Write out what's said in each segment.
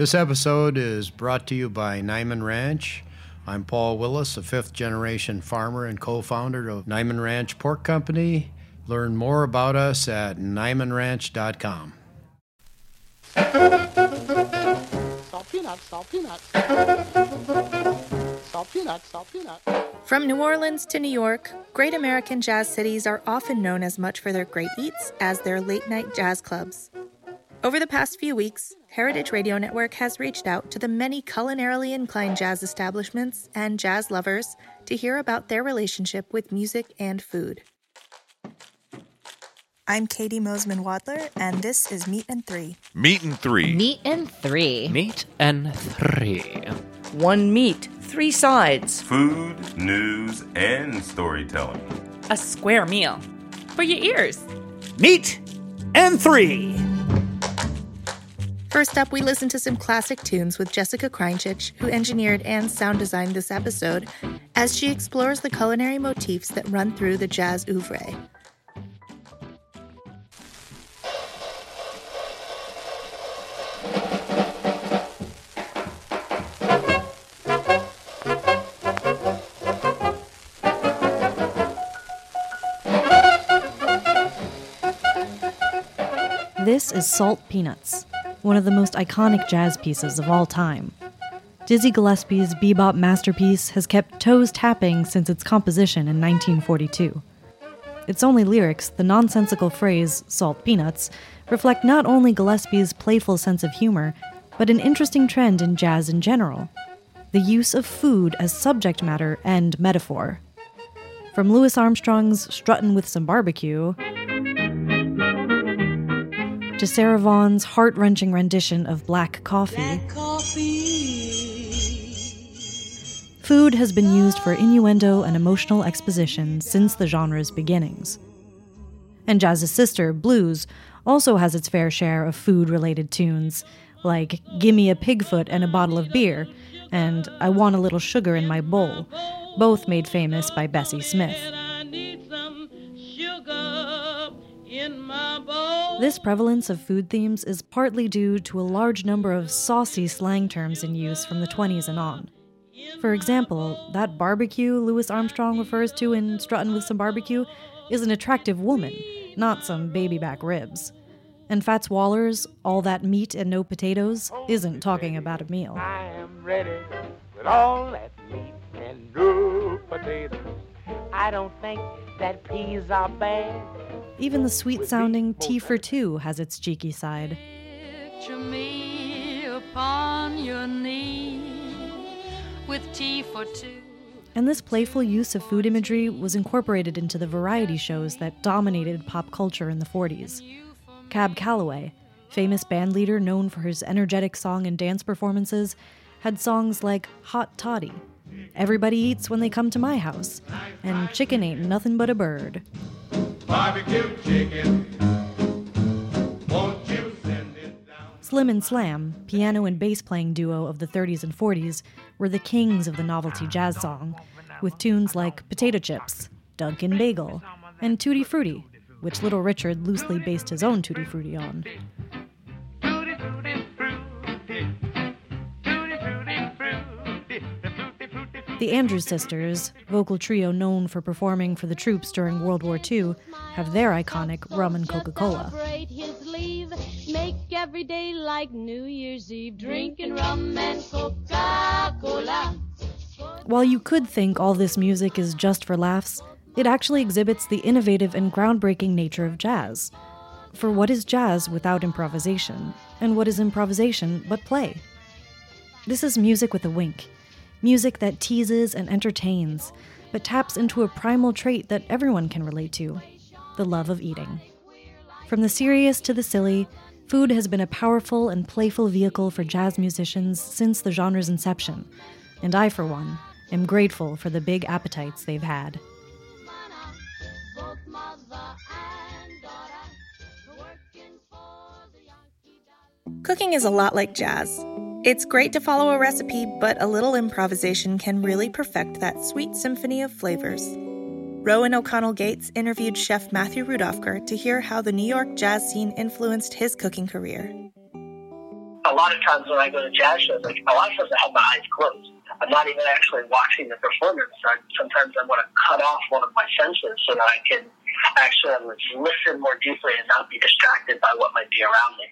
This episode is brought to you by Niman Ranch. I'm Paul Willis, a fifth generation farmer and co founder of Niman Ranch Pork Company. Learn more about us at NimanRanch.com. Salt peanuts, salt peanuts. Salt peanuts, salt peanuts. From New Orleans to New York, great American jazz cities are often known as much for their great eats as their late night jazz clubs. Over the past few weeks, Heritage Radio Network has reached out to the many culinarily inclined jazz establishments and jazz lovers to hear about their relationship with music and food. I'm Katie Mosman Wadler, and this is Meat and Three. Meat and three. Meat and three. Meat and three. One meat, three sides. Food, news, and storytelling. A square meal. For your ears. Meat and three. First up, we listen to some classic tunes with Jessica Kreinchich, who engineered and sound designed this episode, as she explores the culinary motifs that run through the jazz oeuvre. This is Salt Peanuts, one of the most iconic jazz pieces of all time. Dizzy Gillespie's bebop masterpiece has kept toes tapping since its composition in 1942. Its only lyrics, the nonsensical phrase, salt peanuts, reflect not only Gillespie's playful sense of humor, but an interesting trend in jazz in general the use of food as subject matter and metaphor. From Louis Armstrong's Struttin' with Some Barbecue to Sarah Vaughan's heart wrenching rendition of Black Coffee. Food has been used for innuendo and emotional exposition since the genre's beginnings. And jazz's sister, blues, also has its fair share of food related tunes, like Gimme a Pigfoot and a Bottle of Beer, and I Want a Little Sugar in My Bowl, both made famous by Bessie Smith. This prevalence of food themes is partly due to a large number of saucy slang terms in use from the 20s and on. For example, that barbecue Louis Armstrong refers to in Struttin' with Some Barbecue is an attractive woman, not some baby back ribs. And Fats Waller's All That Meat and No Potatoes isn't talking about a meal. I am ready with all that meat and no potatoes. I don't think that peas are bad. Even the sweet sounding Tea for Two has its cheeky side. Picture me upon your knee with tea for two. And this playful use of food imagery was incorporated into the variety shows that dominated pop culture in the 40s. Cab Calloway, famous bandleader known for his energetic song and dance performances, had songs like Hot Toddy, Everybody Eats When They Come to My House, and Chicken Ain't Nothing But a Bird. Barbecue chicken. Won't you send it down? Slim and Slam, piano and bass playing duo of the 30s and 40s, were the kings of the novelty jazz song, with tunes like Potato Chips, Dunkin' Bagel, and Tutti Frutti, which Little Richard loosely based his own Tutti Frutti on. The Andrews Sisters, vocal trio known for performing for the troops during World War II, have their iconic rum and Coca Cola. Celebrate his leave. Make every day like New Year's Eve. Drinking rum and Coca-Cola. While you could think all this music is just for laughs, it actually exhibits the innovative and groundbreaking nature of jazz. For what is jazz without improvisation? And what is improvisation but play? This is music with a wink. Music that teases and entertains, but taps into a primal trait that everyone can relate to the love of eating. From the serious to the silly, food has been a powerful and playful vehicle for jazz musicians since the genre's inception, and I, for one, am grateful for the big appetites they've had. Cooking is a lot like jazz. It's great to follow a recipe, but a little improvisation can really perfect that sweet symphony of flavors. Rowan O'Connell Gates interviewed chef Matthew Rudofker to hear how the New York jazz scene influenced his cooking career. a lot of times when I go to jazz shows, like a lot of times I have my eyes closed. I'm not even actually watching the performance. I, sometimes I want to cut off one of my senses so that I can actually listen more deeply and not be distracted by what might be around me.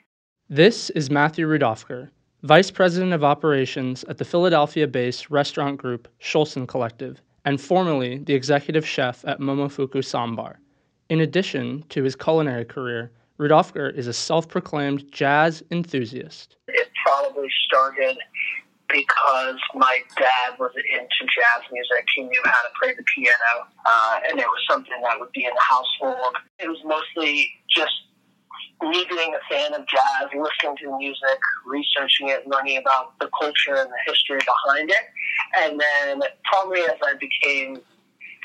This is Matthew Rudofker, Vice President of Operations at the Philadelphia based restaurant group Schulson Collective, and formerly the executive chef at Momofuku Ssäm Bar. In addition to his culinary career, Rudofker is a self proclaimed jazz enthusiast. It probably started because my dad was into jazz music. He knew how to play the piano, uh, and it was something that would be in the household. It was mostly just me being a fan of jazz, listening to music, researching it, learning about the culture and the history behind it. And then probably as I became,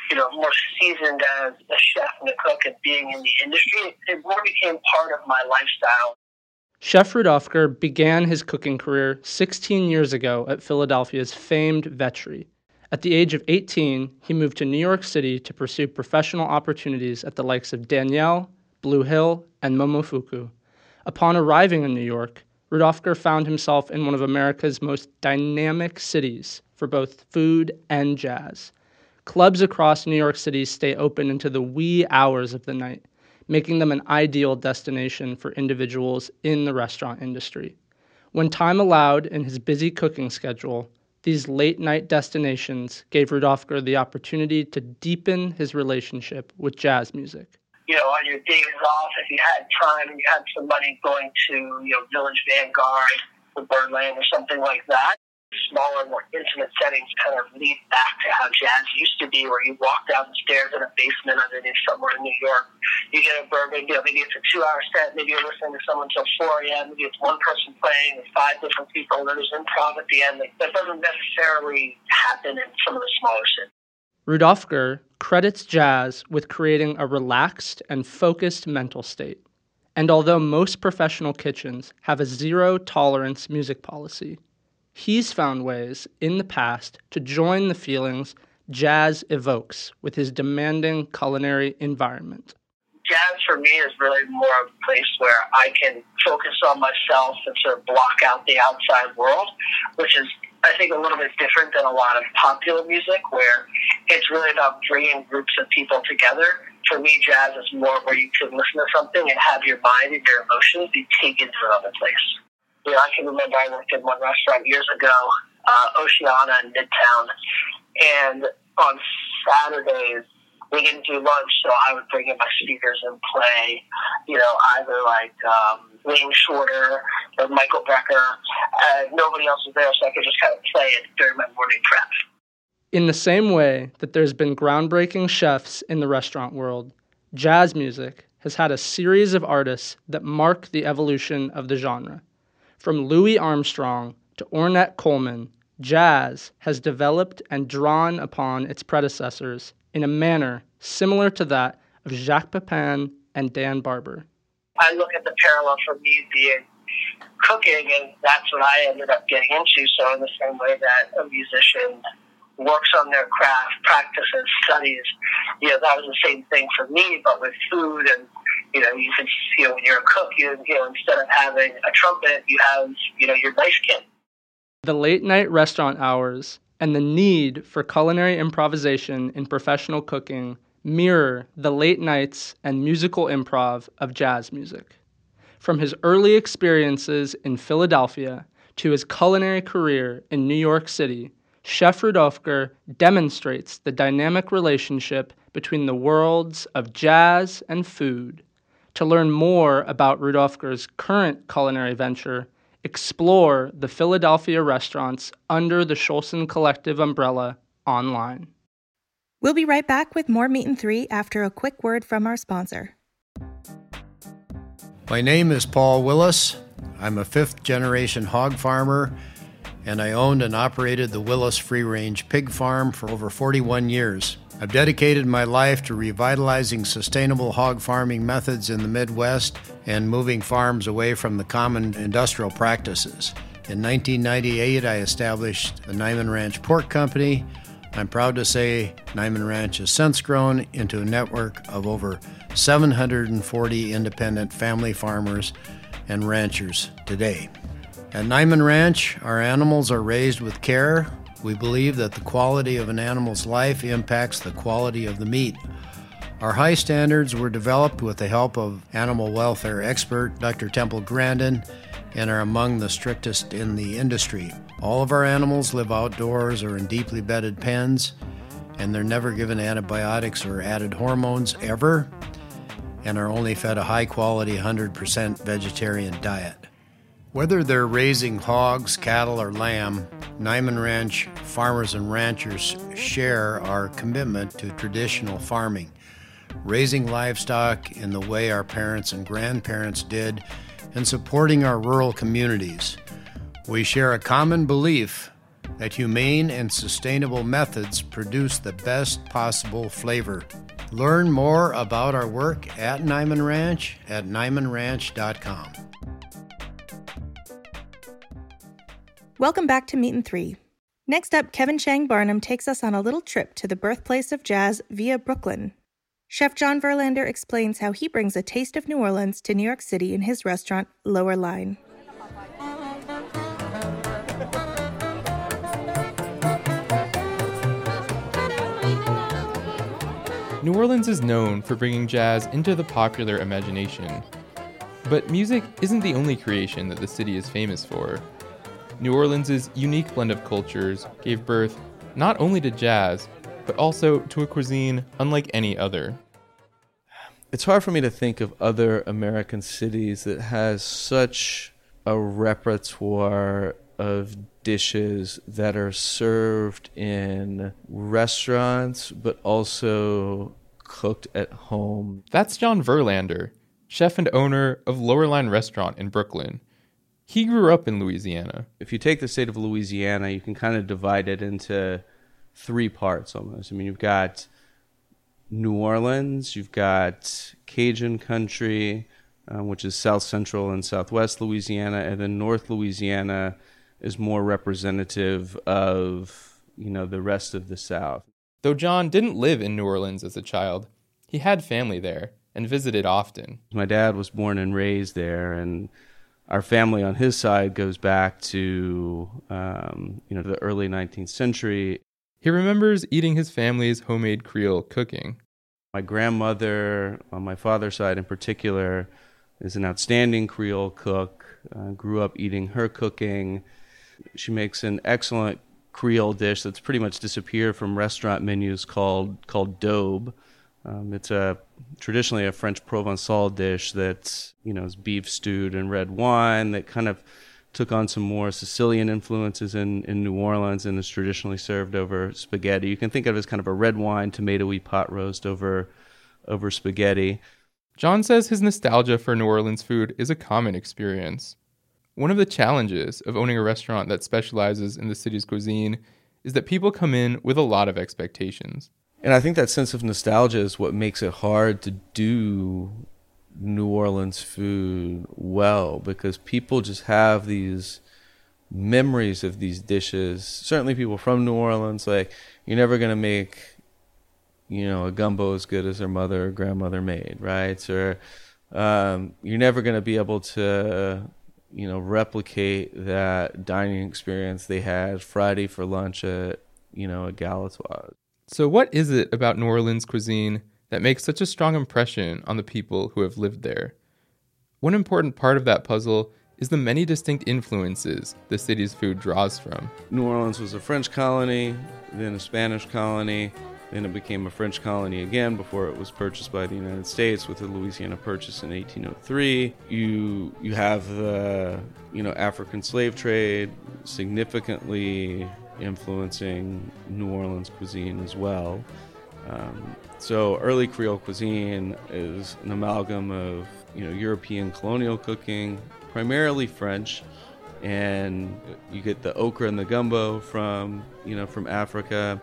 you know, more seasoned as a chef and a cook and being in the industry, it more became part of my lifestyle. Chef Rudofker began his cooking career 16 years ago at Philadelphia's famed Vetri. At the age of 18, he moved to New York City to pursue professional opportunities at the likes of Daniel, Blue Hill, and Momofuku. Upon arriving in New York, Rudofker found himself in one of America's most dynamic cities for both food and jazz. Clubs across New York City stay open into the wee hours of the night making them an ideal destination for individuals in the restaurant industry. When time allowed in his busy cooking schedule, these late night destinations gave Rudofker the opportunity to deepen his relationship with jazz music. You know, on your days off, if you had time and you had some money going to, you know, Village Vanguard or Birdland or something like that, smaller, more intimate settings kind of lead back to how jazz used to be, where you walk down the stairs in a basement underneath somewhere in New York. You get a bourbon, you know, maybe it's a two hour set, maybe you're listening to someone till 4 a.m., maybe it's one person playing with five different people, and then there's improv at the end. That doesn't necessarily happen in some of the smaller cities. Rudofker credits jazz with creating a relaxed and focused mental state. And although most professional kitchens have a zero tolerance music policy, he's found ways in the past to join the feelings jazz evokes with his demanding culinary environment. Jazz for me is really more a place where I can focus on myself and sort of block out the outside world, which is, I think, a little bit different than a lot of popular music where it's really about bringing groups of people together. For me, jazz is more where you can listen to something and have your mind and your emotions be taken to another place you know, I can remember I worked in one restaurant years ago, uh, Oceana in Midtown, and on Saturdays we didn't do lunch, so I would bring in my speakers and play, you know, either like um, Wayne Shorter or Michael Brecker. Uh, nobody else was there, so I could just kind of play it during my morning prep. In the same way that there's been groundbreaking chefs in the restaurant world, jazz music has had a series of artists that mark the evolution of the genre. From Louis Armstrong to Ornette Coleman, jazz has developed and drawn upon its predecessors in a manner similar to that of Jacques Pepin and Dan Barber. I look at the parallel for me being cooking, and that's what I ended up getting into. So, in the same way that a musician works on their craft, practices, studies, you know, that was the same thing for me, but with food and you know, you can, you know, when you're a cook, you, you know, instead of having a trumpet, you have, you know, your knife kit. The late night restaurant hours and the need for culinary improvisation in professional cooking mirror the late nights and musical improv of jazz music. From his early experiences in Philadelphia to his culinary career in New York City, Chef Rudofker demonstrates the dynamic relationship between the worlds of jazz and food to learn more about Rudofker's current culinary venture, explore the Philadelphia restaurants under the Schulson Collective umbrella online. We'll be right back with more Meat and Three after a quick word from our sponsor. My name is Paul Willis. I'm a fifth generation hog farmer, and I owned and operated the Willis Free Range Pig Farm for over 41 years. I've dedicated my life to revitalizing sustainable hog farming methods in the Midwest and moving farms away from the common industrial practices. In 1998, I established the Niman Ranch Pork Company. I'm proud to say Niman Ranch has since grown into a network of over 740 independent family farmers and ranchers today. At Niman Ranch, our animals are raised with care. We believe that the quality of an animal's life impacts the quality of the meat. Our high standards were developed with the help of animal welfare expert Dr. Temple Grandin and are among the strictest in the industry. All of our animals live outdoors or in deeply bedded pens, and they're never given antibiotics or added hormones ever, and are only fed a high quality 100% vegetarian diet. Whether they're raising hogs, cattle, or lamb, Niman Ranch farmers and ranchers share our commitment to traditional farming, raising livestock in the way our parents and grandparents did, and supporting our rural communities. We share a common belief that humane and sustainable methods produce the best possible flavor. Learn more about our work at Niman Ranch at nimanranch.com. Welcome back to Meat and Three. Next up, Kevin Chang Barnum takes us on a little trip to the birthplace of jazz via Brooklyn. Chef John Verlander explains how he brings a taste of New Orleans to New York City in his restaurant, Lower Line. New Orleans is known for bringing jazz into the popular imagination. But music isn't the only creation that the city is famous for. New Orleans' unique blend of cultures gave birth not only to jazz, but also to a cuisine unlike any other. It's hard for me to think of other American cities that has such a repertoire of dishes that are served in restaurants but also cooked at home. That's John Verlander, chef and owner of Lower Line Restaurant in Brooklyn. He grew up in Louisiana. If you take the state of Louisiana, you can kind of divide it into three parts almost. I mean, you've got New Orleans, you've got Cajun country, um, which is south central and southwest Louisiana, and then North Louisiana is more representative of you know the rest of the South. Though John didn't live in New Orleans as a child, he had family there and visited often. My dad was born and raised there, and our family on his side goes back to um, you know the early 19th century. He remembers eating his family's homemade Creole cooking. My grandmother, on my father's side in particular, is an outstanding Creole cook. Uh, grew up eating her cooking. She makes an excellent Creole dish that's pretty much disappeared from restaurant menus called called daube. Um, it's a traditionally a French Provençal dish that you know is beef stewed in red wine that kind of took on some more Sicilian influences in, in New Orleans and is traditionally served over spaghetti. You can think of it as kind of a red wine, tomatoey pot roast over over spaghetti. John says his nostalgia for New Orleans food is a common experience. One of the challenges of owning a restaurant that specializes in the city's cuisine is that people come in with a lot of expectations. And I think that sense of nostalgia is what makes it hard to do New Orleans food well because people just have these memories of these dishes. Certainly, people from New Orleans, like, you're never going to make, you know, a gumbo as good as their mother or grandmother made, right? Or um, you're never going to be able to you know, replicate that dining experience they had Friday for lunch at, you know, at Galatoire's. So, what is it about New Orleans cuisine that makes such a strong impression on the people who have lived there? One important part of that puzzle is the many distinct influences the city's food draws from. New Orleans was a French colony, then a Spanish colony, then it became a French colony again before it was purchased by the United States with the Louisiana Purchase in 1803. You you have the you know African slave trade significantly influencing New Orleans cuisine as well. Um, so early Creole cuisine is an amalgam of you know European colonial cooking, primarily French, and you get the okra and the gumbo from you know from Africa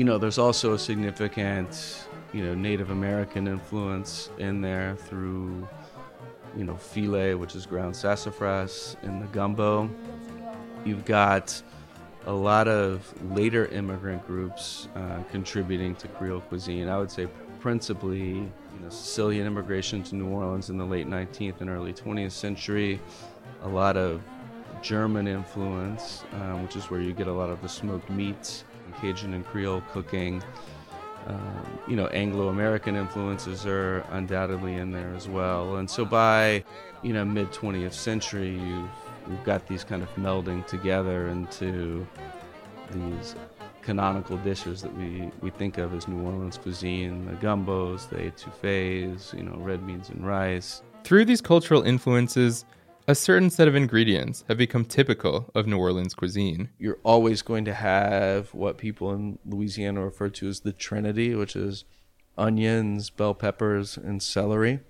you know, there's also a significant, you know, Native American influence in there through, you know, filé, which is ground sassafras in the gumbo. You've got a lot of later immigrant groups uh, contributing to Creole cuisine. I would say principally, you know, Sicilian immigration to New Orleans in the late 19th and early 20th century. A lot of German influence, um, which is where you get a lot of the smoked meats, and Cajun and Creole cooking. Um, you know, Anglo-American influences are undoubtedly in there as well. And so by, you know, mid 20th century, you've, you've got these kind of melding together into these canonical dishes that we, we think of as New Orleans cuisine, the gumbos, the etouffees, you know, red beans and rice. Through these cultural influences, a certain set of ingredients have become typical of New Orleans cuisine. You're always going to have what people in Louisiana refer to as the Trinity, which is onions, bell peppers, and celery.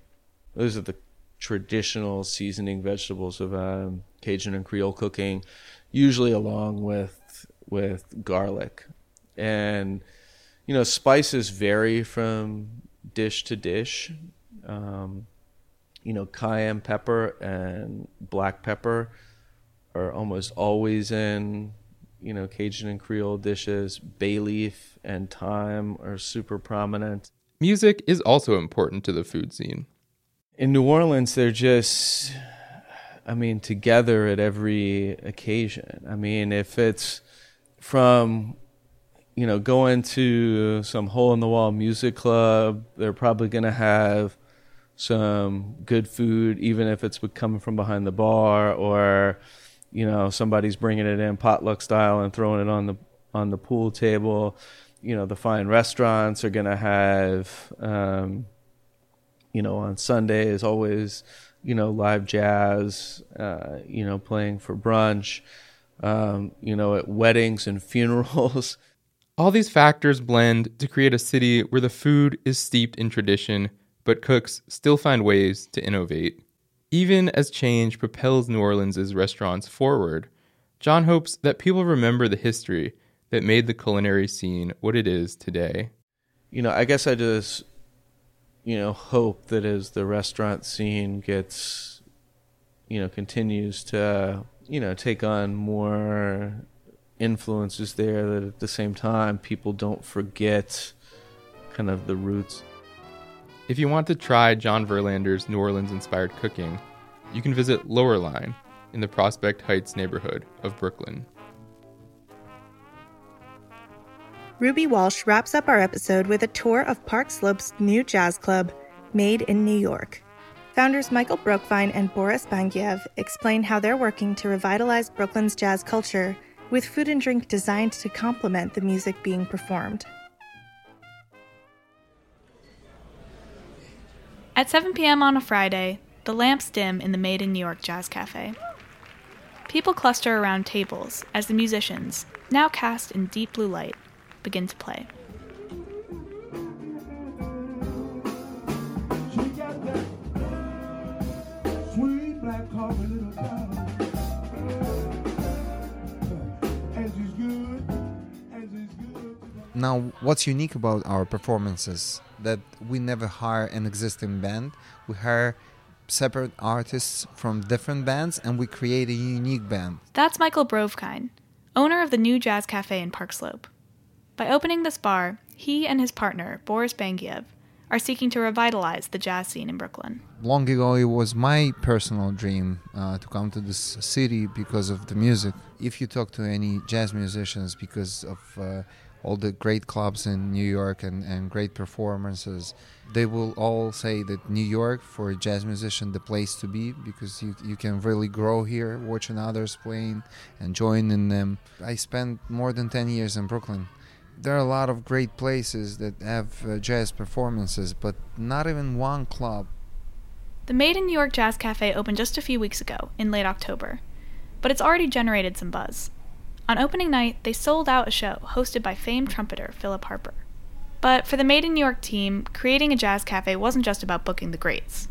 Those are the traditional seasoning vegetables of um, Cajun and Creole cooking, usually along with with garlic. And you know, spices vary from dish to dish. Um, you know, cayenne pepper and black pepper are almost always in, you know, Cajun and Creole dishes. Bay leaf and thyme are super prominent. Music is also important to the food scene. In New Orleans, they're just, I mean, together at every occasion. I mean, if it's from, you know, going to some hole in the wall music club, they're probably going to have some good food, even if it's coming from behind the bar or, you know, somebody's bringing it in potluck style and throwing it on the on the pool table. You know, the fine restaurants are gonna have, um, you know, on Sundays always, you know, live jazz, uh, you know, playing for brunch. Um, you know, at weddings and funerals. All these factors blend to create a city where the food is steeped in tradition but cooks still find ways to innovate. Even as change propels New Orleans' restaurants forward, John hopes that people remember the history that made the culinary scene what it is today. You know, I guess I just, you know, hope that as the restaurant scene gets, you know, continues to, you know, take on more influences there, that at the same time people don't forget kind of the roots. If you want to try John Verlander's New Orleans inspired cooking, you can visit Lower Line in the Prospect Heights neighborhood of Brooklyn. Ruby Walsh wraps up our episode with a tour of Park Slope's new jazz club, Made in New York. Founders Michael Brokvine and Boris Bangiev explain how they're working to revitalize Brooklyn's jazz culture with food and drink designed to complement the music being performed. At 7 p.m. on a Friday, the lamps dim in the Made in New York Jazz Cafe. People cluster around tables as the musicians, now cast in deep blue light, begin to play. Now, what's unique about our performances that we never hire an existing band. We hire separate artists from different bands and we create a unique band. That's Michael Brovkine, owner of the new Jazz Cafe in Park Slope. By opening this bar, he and his partner, Boris Bangiev, are seeking to revitalize the jazz scene in Brooklyn. Long ago, it was my personal dream uh, to come to this city because of the music. If you talk to any jazz musicians, because of uh, all the great clubs in New York and, and great performances, they will all say that New York for a jazz musician the place to be because you you can really grow here watching others playing and joining them. I spent more than 10 years in Brooklyn. There are a lot of great places that have uh, jazz performances, but not even one club. The Made in New York Jazz Cafe opened just a few weeks ago in late October, but it's already generated some buzz. On opening night, they sold out a show hosted by famed trumpeter Philip Harper. But for the Made in New York team, creating a jazz cafe wasn't just about booking the greats.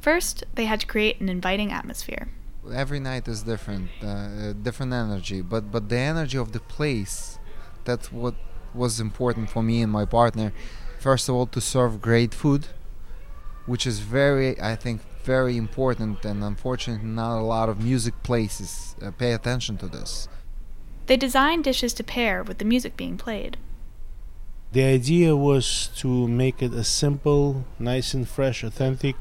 First, they had to create an inviting atmosphere. Every night is different, uh, different energy, but but the energy of the place, that's what was important for me and my partner. First of all, to serve great food, which is very, I think, very important, and unfortunately, not a lot of music places uh, pay attention to this. They designed dishes to pair with the music being played. The idea was to make it a simple, nice and fresh, authentic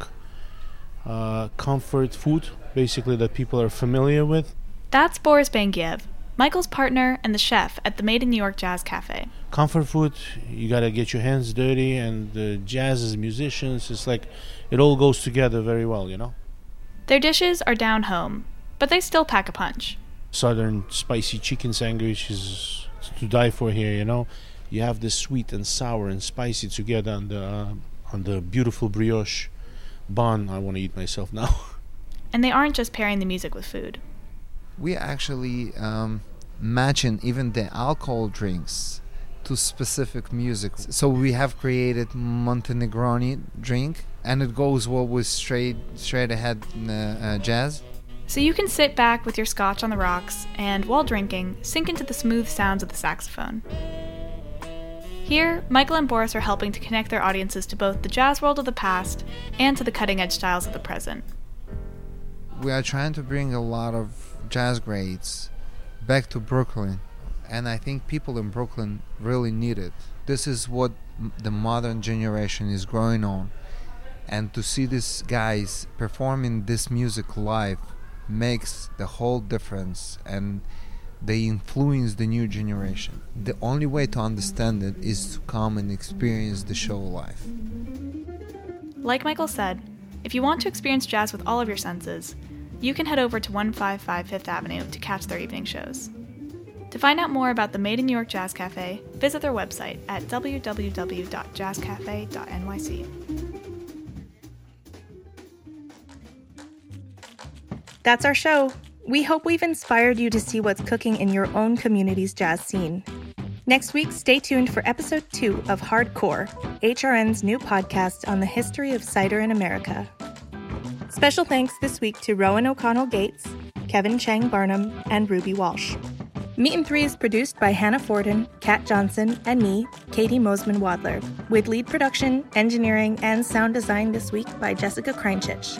uh, comfort food, basically that people are familiar with. That's Boris Bangiev, Michael's partner and the chef at the Made in New York Jazz Cafe. Comfort food, you gotta get your hands dirty, and the jazz as musicians, it's like it all goes together very well, you know? Their dishes are down home, but they still pack a punch. Southern spicy chicken sandwich is to die for here, you know? You have the sweet and sour and spicy together on the, uh, on the beautiful brioche bun. I wanna eat myself now. And they aren't just pairing the music with food. We actually um, matching even the alcohol drinks to specific music. So we have created Montenegroni drink, and it goes well with straight straight ahead uh, uh, jazz. So you can sit back with your scotch on the rocks and, while drinking, sink into the smooth sounds of the saxophone. Here, Michael and Boris are helping to connect their audiences to both the jazz world of the past and to the cutting edge styles of the present. We are trying to bring a lot of jazz grades back to Brooklyn, and I think people in Brooklyn really need it. This is what the modern generation is growing on, and to see these guys performing this music live makes the whole difference, and they influence the new generation. The only way to understand it is to come and experience the show live. Like Michael said, if you want to experience jazz with all of your senses, you can head over to 155 Fifth Avenue to catch their evening shows. To find out more about the Made in New York Jazz Cafe, visit their website at www.jazzcafe.nyc. That's our show. We hope we've inspired you to see what's cooking in your own community's jazz scene. Next week, stay tuned for episode two of Hardcore, HRN's new podcast on the history of cider in America. Special thanks this week to Rowan O'Connell Gates, Kevin Chang Barnum, and Ruby Walsh. Meat and Three is produced by Hannah Fordin, Kat Johnson, and me, Katie Mosman Wadler, with lead production, engineering, and sound design this week by Jessica Kreinchich.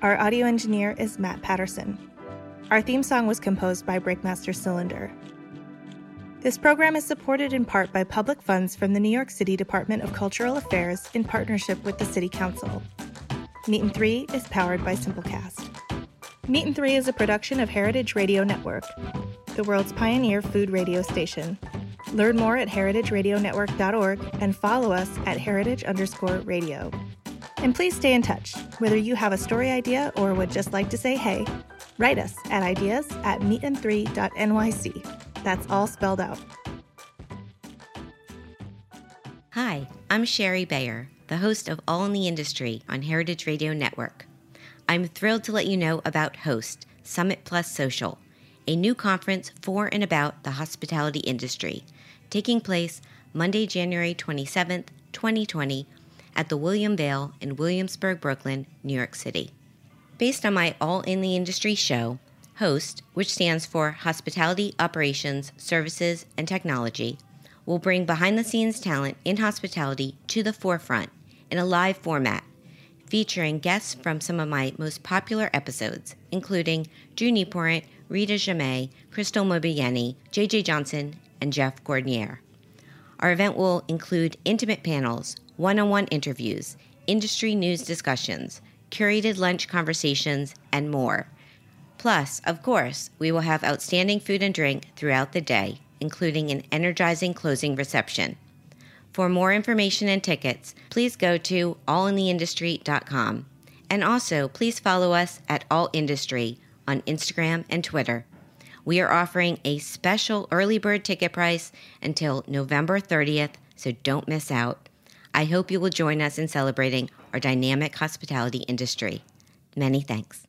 Our audio engineer is Matt Patterson. Our theme song was composed by Breakmaster Cylinder. This program is supported in part by public funds from the New York City Department of Cultural Affairs in partnership with the City Council. Meat and Three is powered by Simplecast. Meat and Three is a production of Heritage Radio Network, the world's pioneer food radio station. Learn more at heritageradionetwork.org and follow us at heritage underscore radio. And please stay in touch. Whether you have a story idea or would just like to say hey, write us at ideas at meatand3.nyc. That's all spelled out. Hi, I'm Shari Bayer, the host of All in the Industry on Heritage Radio Network. I'm thrilled to let you know about Host Summit Plus Social, a new conference for and about the hospitality industry, taking place Monday, January 27th, 2020, at the William Vale in Williamsburg, Brooklyn, New York City. Based on my All in the Industry show, HOST, which stands for Hospitality Operations, Services, and Technology, will bring behind the scenes talent in hospitality to the forefront in a live format, featuring guests from some of my most popular episodes, including Drew Nieporent, Rita Jammet, Crystal Mobieni, JJ Johnson, and Jeff Gordinier. Our event will include intimate panels, one on one interviews, industry news discussions, curated lunch conversations, and more. Plus, of course, we will have outstanding food and drink throughout the day, including an energizing closing reception. For more information and tickets, please go to allintheindustry.com. And also, please follow us at All Industry on Instagram and Twitter. We are offering a special early bird ticket price until November 30th, so don't miss out. I hope you will join us in celebrating our dynamic hospitality industry. Many thanks.